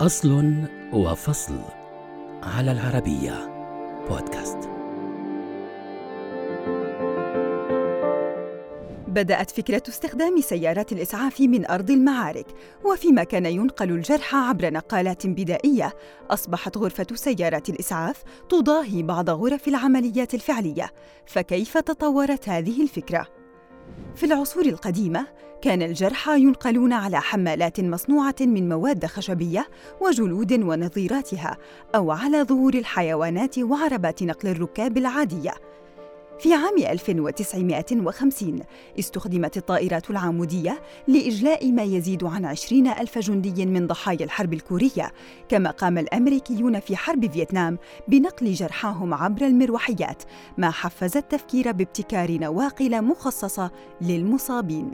أصل وفصل على العربية بودكاست. بدأت فكرة استخدام سيارات الإسعاف من أرض المعارك، وفيما كان ينقل الجرحى عبر نقالات بدائية، أصبحت غرفة سيارات الإسعاف تضاهي بعض غرف العمليات الفعلية، فكيف تطورت هذه الفكرة؟ في العصور القديمة كان الجرحى ينقلون على حمالات مصنوعة من مواد خشبية وجلود ونظيراتها أو على ظهور الحيوانات وعربات نقل الركاب العادية في عام 1950 استخدمت الطائرات العمودية لإجلاء ما يزيد عن عشرين ألف جندي من ضحايا الحرب الكورية كما قام الأمريكيون في حرب فيتنام بنقل جرحاهم عبر المروحيات ما حفز التفكير بابتكار نواقل مخصصة للمصابين.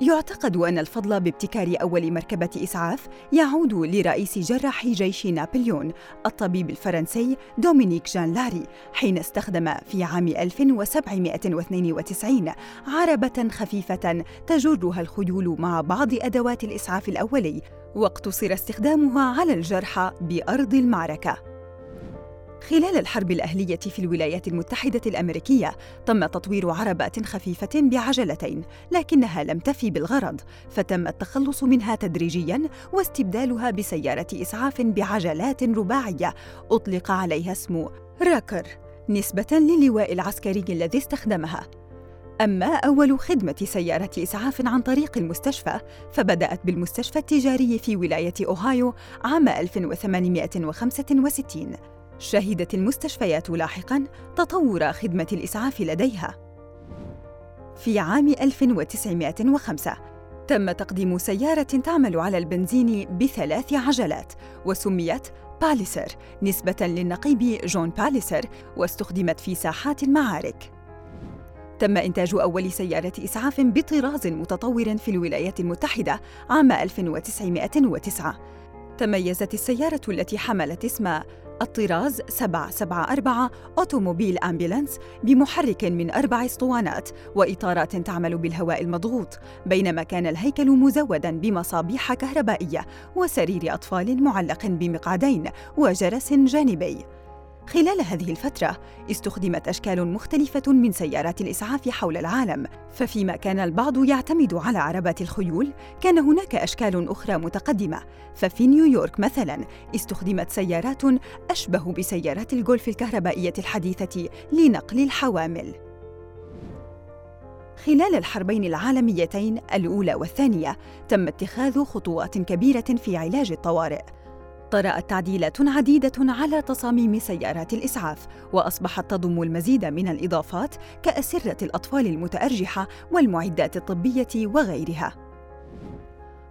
يعتقد أن الفضل بابتكار أول مركبة إسعاف يعود لرئيس جراحي جيش نابليون الطبيب الفرنسي دومينيك جان لاري حين استخدم في عام 1792 عربة خفيفة تجرها الخيول مع بعض أدوات الإسعاف الأولي واقتصر استخدامها على الجرحى بأرض المعركة. خلال الحرب الأهلية في الولايات المتحدة الأمريكية تم تطوير عربات خفيفة بعجلتين لكنها لم تفي بالغرض فتم التخلص منها تدريجياً واستبدالها بسيارة إسعاف بعجلات رباعية أطلق عليها اسم راكر نسبة للواء العسكري الذي استخدمها. أما أول خدمة سيارة إسعاف عن طريق المستشفى فبدأت بالمستشفى التجاري في ولاية أوهايو عام 1865 شهدت المستشفيات لاحقاً تطور خدمة الإسعاف لديها. في عام 1905 تم تقديم سيارة تعمل على البنزين بثلاث عجلات وسميت باليسر نسبة للنقيب جون باليسر واستخدمت في ساحات المعارك. تم إنتاج أول سيارة إسعاف بطراز متطور في الولايات المتحدة عام 1909 تميزت السيارة التي حملت اسم الطراز 774 أوتوموبيل أمبيلانس بمحرك من أربع أسطوانات وإطارات تعمل بالهواء المضغوط بينما كان الهيكل مزودا بمصابيح كهربائية وسرير أطفال معلق بمقعدين وجرس جانبي. خلال هذه الفترة استخدمت أشكال مختلفة من سيارات الإسعاف حول العالم، ففيما كان البعض يعتمد على عربات الخيول، كان هناك أشكال أخرى متقدمة، ففي نيويورك مثلاً استخدمت سيارات أشبه بسيارات الجولف الكهربائية الحديثة لنقل الحوامل. خلال الحربين العالميتين الأولى والثانية تم اتخاذ خطوات كبيرة في علاج الطوارئ طرأت تعديلات عديدة على تصاميم سيارات الإسعاف وأصبحت تضم المزيد من الإضافات كأسرة الأطفال المتأرجحة والمعدات الطبية وغيرها.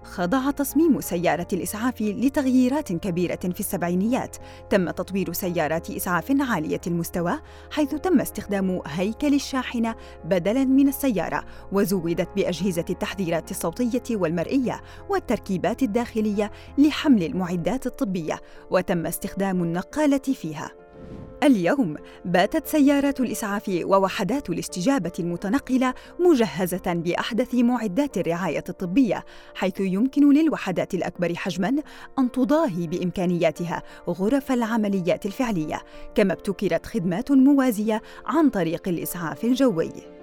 خضع تصميم سيارة الإسعاف لتغييرات كبيرة في السبعينيات. تم تطوير سيارات إسعاف عالية المستوى حيث تم استخدام هيكل الشاحنة بدلاً من السيارة وزودت بأجهزة التحذيرات الصوتية والمرئية والتركيبات الداخلية لحمل المعدات الطبية وتم استخدام النقالة فيها. اليوم باتت سيارات الإسعاف ووحدات الاستجابة المتنقلة مجهزة بأحدث معدات الرعاية الطبية، حيث يمكن للوحدات الأكبر حجماً أن تضاهي بإمكانياتها غرف العمليات الفعلية، كما ابتكرت خدمات موازية عن طريق الإسعاف الجوي.